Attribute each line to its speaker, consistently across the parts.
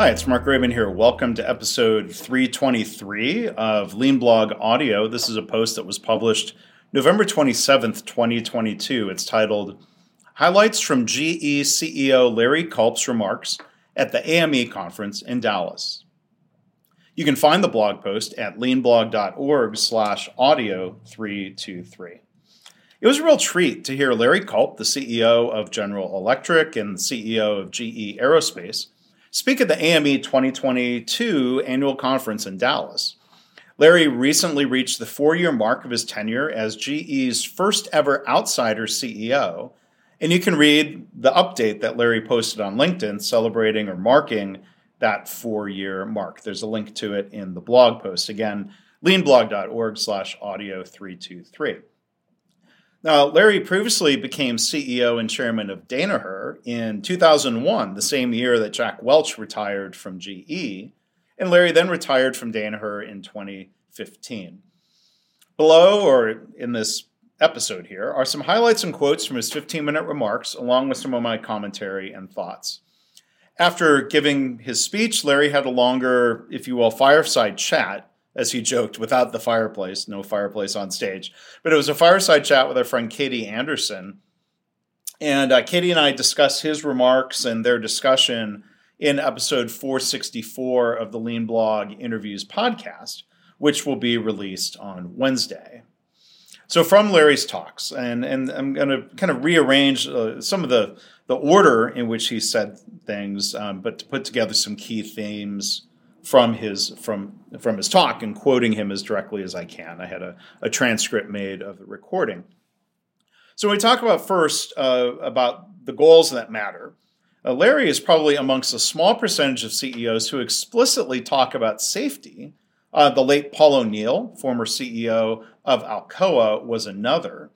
Speaker 1: Hi, it's Mark Graban here. Welcome to episode 323 of Lean Blog Audio. This is a post that was published November 27th, 2022. It's titled Highlights from GE CEO Larry Culp's Remarks at the AME Conference in Dallas. You can find the blog post at leanblog.org slash audio 323. It was a real treat to hear Larry Culp, the CEO of General Electric and the CEO of GE Aerospace, speak at the AME 2022 annual conference in Dallas. Larry recently reached the four year mark of his tenure as GE's first ever outsider CEO. And you can read the update that Larry posted on LinkedIn celebrating or marking that four year mark. There's a link to it in the blog post. Again, leanblog.org slash audio 323. Now, Larry previously became CEO and chairman of Danaher in 2001, the same year that Jack Welch retired from GE, and Larry then retired from Danaher in 2015. Below, or in this episode here, are some highlights and quotes from his 15 minute remarks, along with some of my commentary and thoughts. After giving his speech, Larry had a longer, if you will, fireside chat as he joked, without the fireplace, no fireplace on stage. But it was a fireside chat with our friend Katie Anderson. And uh, Katie and I discussed his remarks and their discussion in episode 464 of the Lean Blog Interviews podcast, which will be released on Wednesday. So, from Larry's talks, and, and I'm going to kind of rearrange uh, some of the, the order in which he said things, um, but to put together some key themes from his from from his talk and quoting him as directly as I can. I had a, a transcript made of the recording. So when we talk about first uh, about the goals that matter, uh, Larry is probably amongst a small percentage of CEOs who explicitly talk about safety. Uh, the late Paul O'Neill, former CEO of Alcoa, was another.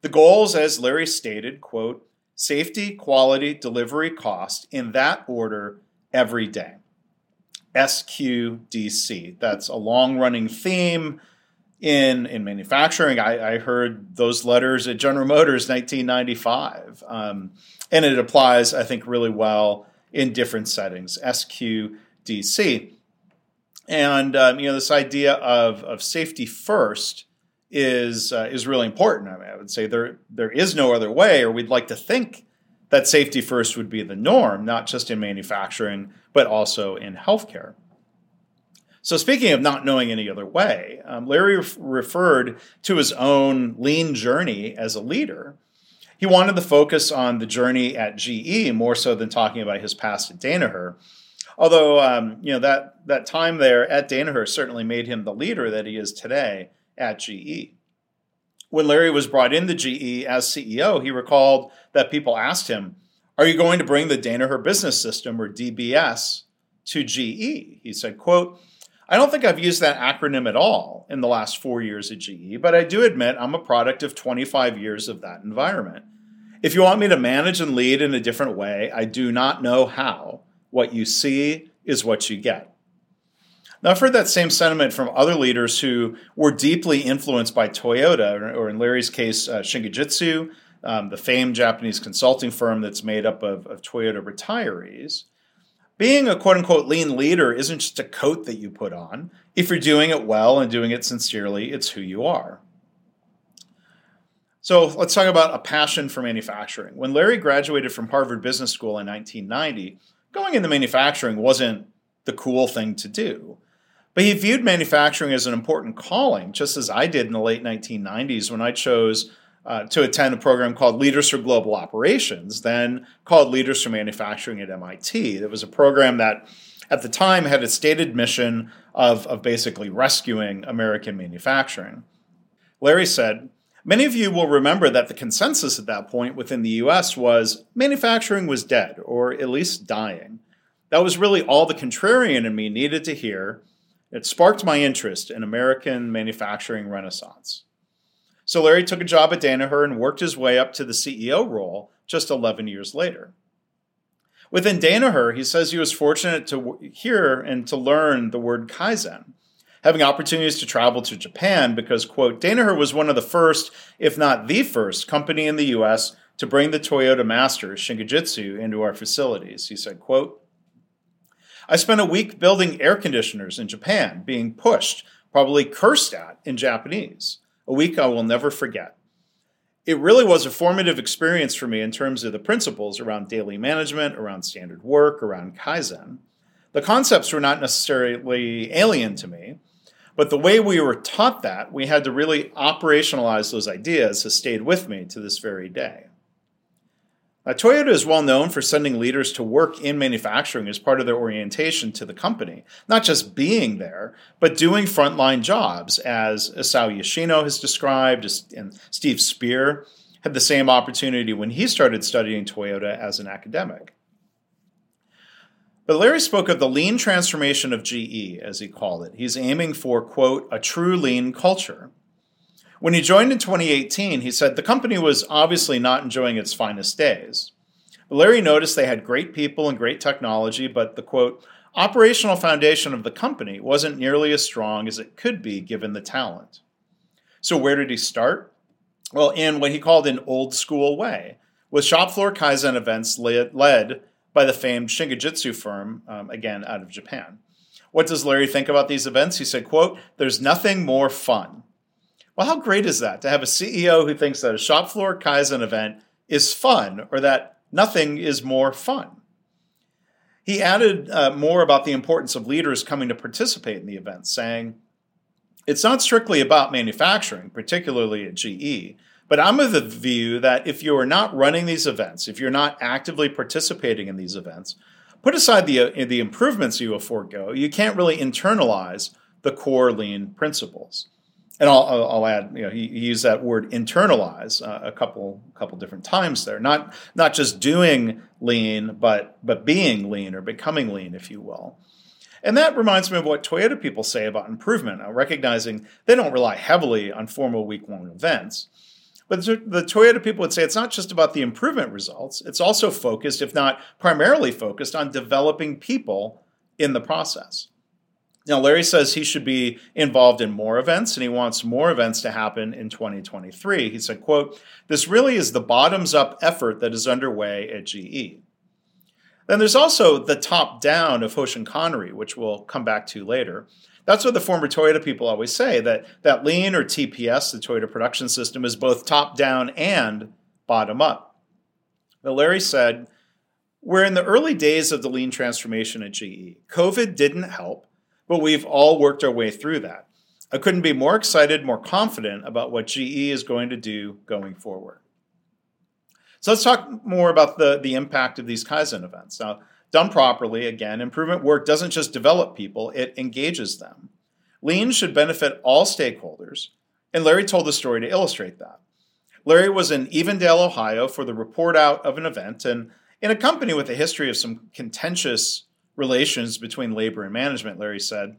Speaker 1: The goals, as Larry stated, quote, safety, quality, delivery, cost, in that order every day. SQDC. That's a long running theme in, in manufacturing. I, I, heard those letters at General Motors 1995. Um, and it applies, I think, really well in different settings. SQDC. And um, you know this idea of, of safety first is uh, is really important. I, mean, I would say there there is no other way, or we'd like to think that safety first would be the norm, not just in manufacturing, but also in healthcare. So, speaking of not knowing any other way, um, Larry re- referred to his own lean journey as a leader. He wanted to focus on the journey at GE more so than talking about his past at Danaher. Although, um, you know, that, that time there at Danaher certainly made him the leader that he is today at GE. When Larry was brought in into GE as CEO, he recalled that people asked him, Are you going to bring the Danaher Business System, or DBS, to GE? He said, quote, I don't think I've used that acronym at all in the last four years at GE, but I do admit I'm a product of 25 years of that environment. If you want me to manage and lead in a different way, I do not know how. What you see is what you get. Now, I've heard that same sentiment from other leaders who were deeply influenced by Toyota, or in Larry's case, uh, um, the famed Japanese consulting firm that's made up of, of Toyota retirees being a quote unquote lean leader isn't just a coat that you put on. If you're doing it well and doing it sincerely, it's who you are. So let's talk about a passion for manufacturing. When Larry graduated from Harvard Business School in 1990, going into manufacturing wasn't the cool thing to do. But he viewed manufacturing as an important calling, just as I did in the late 1990s when I chose uh, to attend a program called Leaders for Global Operations, then called Leaders for Manufacturing at MIT. It was a program that at the time had a stated mission of, of basically rescuing American manufacturing. Larry said, Many of you will remember that the consensus at that point within the US was manufacturing was dead, or at least dying. That was really all the contrarian in me needed to hear. It sparked my interest in American manufacturing renaissance. So Larry took a job at Danaher and worked his way up to the CEO role just 11 years later. Within Danaher, he says he was fortunate to hear and to learn the word Kaizen, having opportunities to travel to Japan because, quote, Danaher was one of the first, if not the first, company in the US to bring the Toyota Master, Shingijutsu, into our facilities. He said, quote, I spent a week building air conditioners in Japan, being pushed, probably cursed at in Japanese. A week I will never forget. It really was a formative experience for me in terms of the principles around daily management, around standard work, around Kaizen. The concepts were not necessarily alien to me, but the way we were taught that, we had to really operationalize those ideas, has stayed with me to this very day. Now, Toyota is well known for sending leaders to work in manufacturing as part of their orientation to the company, not just being there, but doing frontline jobs, as Isao Yoshino has described, and Steve Spear had the same opportunity when he started studying Toyota as an academic. But Larry spoke of the lean transformation of GE, as he called it. He's aiming for, quote, a true lean culture. When he joined in 2018, he said the company was obviously not enjoying its finest days. Larry noticed they had great people and great technology, but the, quote, operational foundation of the company wasn't nearly as strong as it could be given the talent. So, where did he start? Well, in what he called an old school way, with shop floor Kaizen events led by the famed Shingijutsu firm, um, again out of Japan. What does Larry think about these events? He said, quote, there's nothing more fun. Well, how great is that to have a CEO who thinks that a shop floor Kaizen event is fun or that nothing is more fun? He added uh, more about the importance of leaders coming to participate in the event, saying, It's not strictly about manufacturing, particularly at GE, but I'm of the view that if you are not running these events, if you're not actively participating in these events, put aside the, uh, the improvements you will forego, you can't really internalize the core lean principles. And I'll, I'll add, you know, he, he used that word internalize uh, a couple couple different times there. Not not just doing lean, but but being lean or becoming lean, if you will. And that reminds me of what Toyota people say about improvement, uh, recognizing they don't rely heavily on formal week long events. But the Toyota people would say it's not just about the improvement results, it's also focused, if not primarily focused, on developing people in the process. Now, Larry says he should be involved in more events and he wants more events to happen in 2023. He said, quote, this really is the bottoms up effort that is underway at GE. Then there's also the top down of Hoshin Kanri, which we'll come back to later. That's what the former Toyota people always say that, that lean or TPS, the Toyota production system, is both top down and bottom up. But Larry said, We're in the early days of the lean transformation at GE. COVID didn't help, but we've all worked our way through that. I couldn't be more excited, more confident about what GE is going to do going forward. So let's talk more about the, the impact of these Kaizen events. Now, Done properly, again, improvement work doesn't just develop people, it engages them. Lean should benefit all stakeholders, and Larry told the story to illustrate that. Larry was in Evendale, Ohio for the report out of an event, and in a company with a history of some contentious relations between labor and management, Larry said,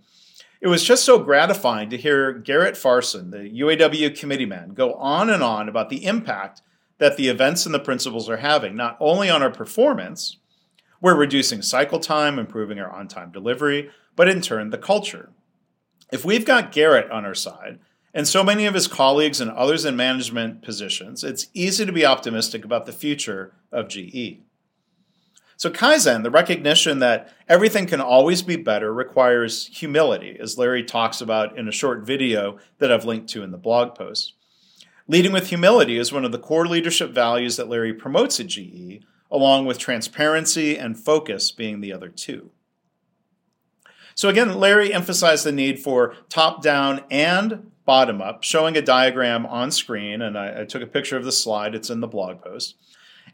Speaker 1: it was just so gratifying to hear Garrett Farson, the UAW committee man, go on and on about the impact that the events and the principles are having, not only on our performance, we're reducing cycle time, improving our on time delivery, but in turn, the culture. If we've got Garrett on our side, and so many of his colleagues and others in management positions, it's easy to be optimistic about the future of GE. So, Kaizen, the recognition that everything can always be better, requires humility, as Larry talks about in a short video that I've linked to in the blog post. Leading with humility is one of the core leadership values that Larry promotes at GE, along with transparency and focus being the other two. So, again, Larry emphasized the need for top down and bottom up, showing a diagram on screen. And I, I, took a picture of the slide, it's in the blog post.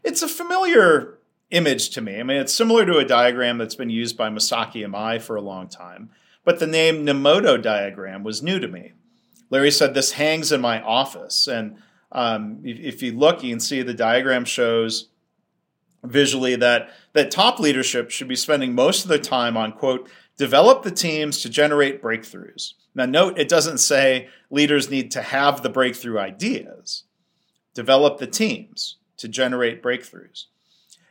Speaker 1: It's a familiar image to me. I mean, it's similar to a diagram that's been used by Masaaki Imai for a long time, but the name Nemoto diagram was new to me. Larry said, This hangs in my office. And um, if, if you look, you can see the diagram shows visually that that top leadership should be spending most of their time on quote develop the teams to generate breakthroughs. Now note it doesn't say leaders need to have the breakthrough ideas. Develop the teams to generate breakthroughs.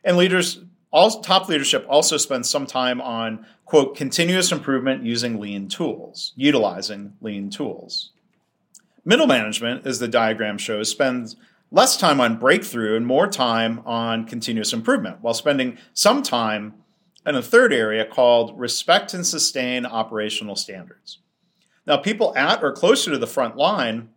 Speaker 1: And leaders all top leadership also spends some time on quote continuous improvement using lean tools, utilizing lean tools. Middle management, as the diagram shows, spends less time on breakthrough and more time on continuous improvement while spending some time in a third area called respect and sustain operational standards. Now, people at or closer to the front line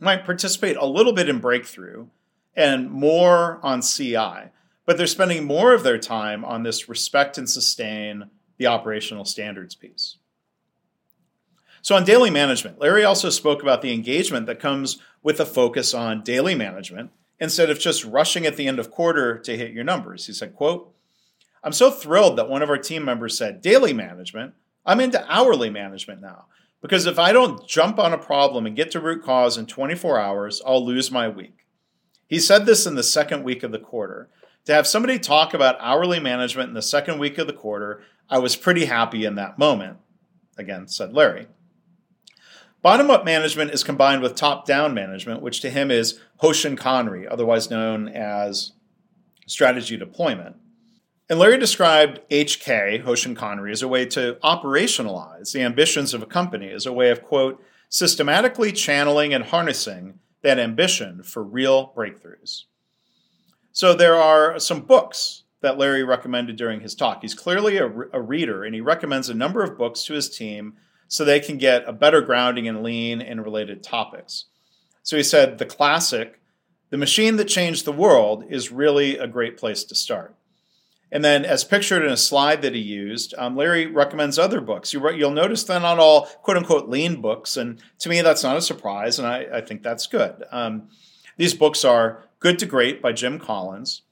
Speaker 1: might participate a little bit in breakthrough and more on CI, but they're spending more of their time on this respect and sustain the operational standards piece. So, on daily management, Larry also spoke about the engagement that comes with a focus on daily management instead of just rushing at the end of quarter to hit your numbers. He said, quote, I'm so thrilled that one of our team members said daily management. I'm into hourly management now because if I don't jump on a problem and get to root cause in 24 hours, I'll lose my week. He said this in the second week of the quarter. To have somebody talk about hourly management in the second week of the quarter, I was pretty happy in that moment. Again, said Larry. Bottom up management is combined with top down management, which to him is Hoshin Kanri, otherwise known as strategy deployment. And Larry described HK, Hoshin Kanri, as a way to operationalize the ambitions of a company, as a way of, quote, systematically channeling and harnessing that ambition for real breakthroughs. So there are some books that Larry recommended during his talk. He's clearly a, a reader, and he recommends a number of books to his team so they can get a better grounding in lean and related topics. So he said the classic, The Machine That Changed the World, is really a great place to start. And then, as pictured in a slide that he used, um, Larry recommends other books. You, will notice they're not all quote unquote lean books. And to me, that's not a surprise. And I, I think that's good. Um, these books are Good to Great by Jim Collins,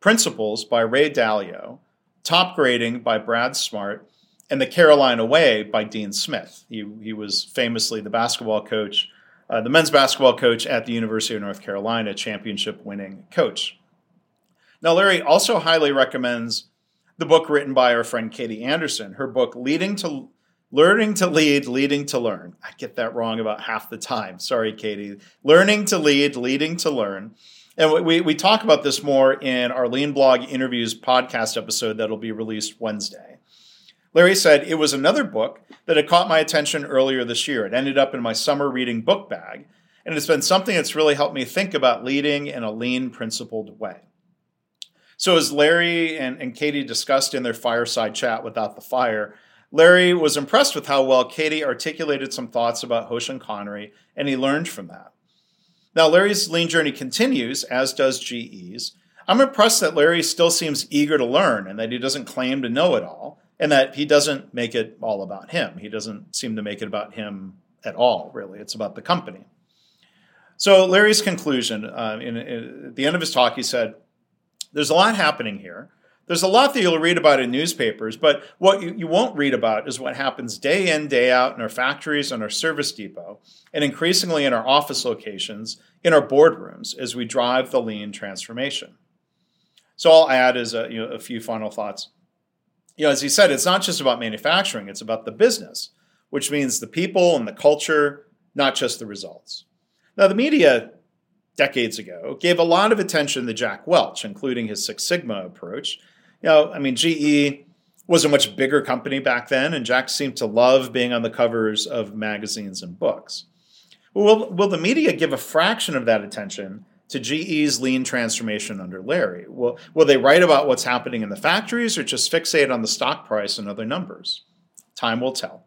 Speaker 1: Principles by Ray Dalio, Top Grading by Brad Smart, and The Carolina Way by Dean Smith. He, he was famously the basketball coach, uh, the men's basketball coach at the University of North Carolina, championship winning coach. Now, Larry also highly recommends the book written by our friend Katie Anderson, her book, Leading to Learning to Lead, Leading to Learn. I get that wrong about half the time. Sorry, Katie. Learning to Lead, Leading to Learn. And we, we talk about this more in our Lean Blog interviews podcast episode that'll be released Wednesday. Larry said it was another book that had caught my attention earlier this year. It ended up in my summer reading book bag, and it's been something that's really helped me think about leading in a lean, principled way. So, as Larry and, and Katie discussed in their fireside chat without the fire, Larry was impressed with how well Katie articulated some thoughts about Hoshin Kanri, and he learned from that. Now, Larry's lean journey continues, as does GE's. I'm impressed that Larry still seems eager to learn and that he doesn't claim to know it all, and that he doesn't make it all about him. He doesn't seem to make it about him at all, really. It's about the company. So, Larry's conclusion uh, in, in, at the end of his talk, he said, there's a lot happening here. There's a lot that you'll read about in newspapers, but what you, you won't read about is what happens day in, day out in our factories, and our service depot, and increasingly in our office locations, in our boardrooms as we drive the lean transformation. So I'll add as a, you know, a few final thoughts. You know, as he said, it's not just about manufacturing, it's about the business, which means the people and the culture, not just the results. Now, the media decades ago, gave a lot of attention to Jack Welch, including his Six Sigma approach. You know, I mean, GE was a much bigger company back then, and Jack seemed to love being on the covers of magazines and books. Will, will the media give a fraction of that attention to GE's lean transformation under Larry? Will, will they write about what's happening in the factories or just fixate on the stock price and other numbers? Time will tell.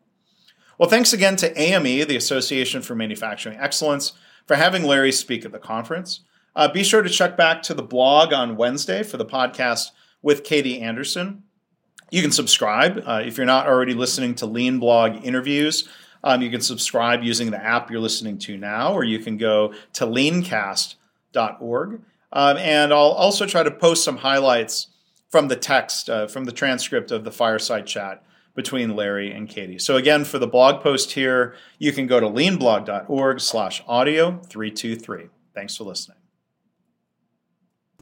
Speaker 1: Well, thanks again to AME, the Association for Manufacturing Excellence, for having Larry speak at the conference. Uh, be sure to check back to the blog on Wednesday for the podcast with Katie Anderson. You can subscribe uh, if you're not already listening to Lean Blog interviews. Um, you can subscribe using the app you're listening to now, or you can go to leancast.org. Um, and I'll also try to post some highlights from the text, uh, from the transcript of the fireside chat between Larry and Katie. So again, for the blog post here, you can go to leanblog.org slash audio 323. Thanks for listening.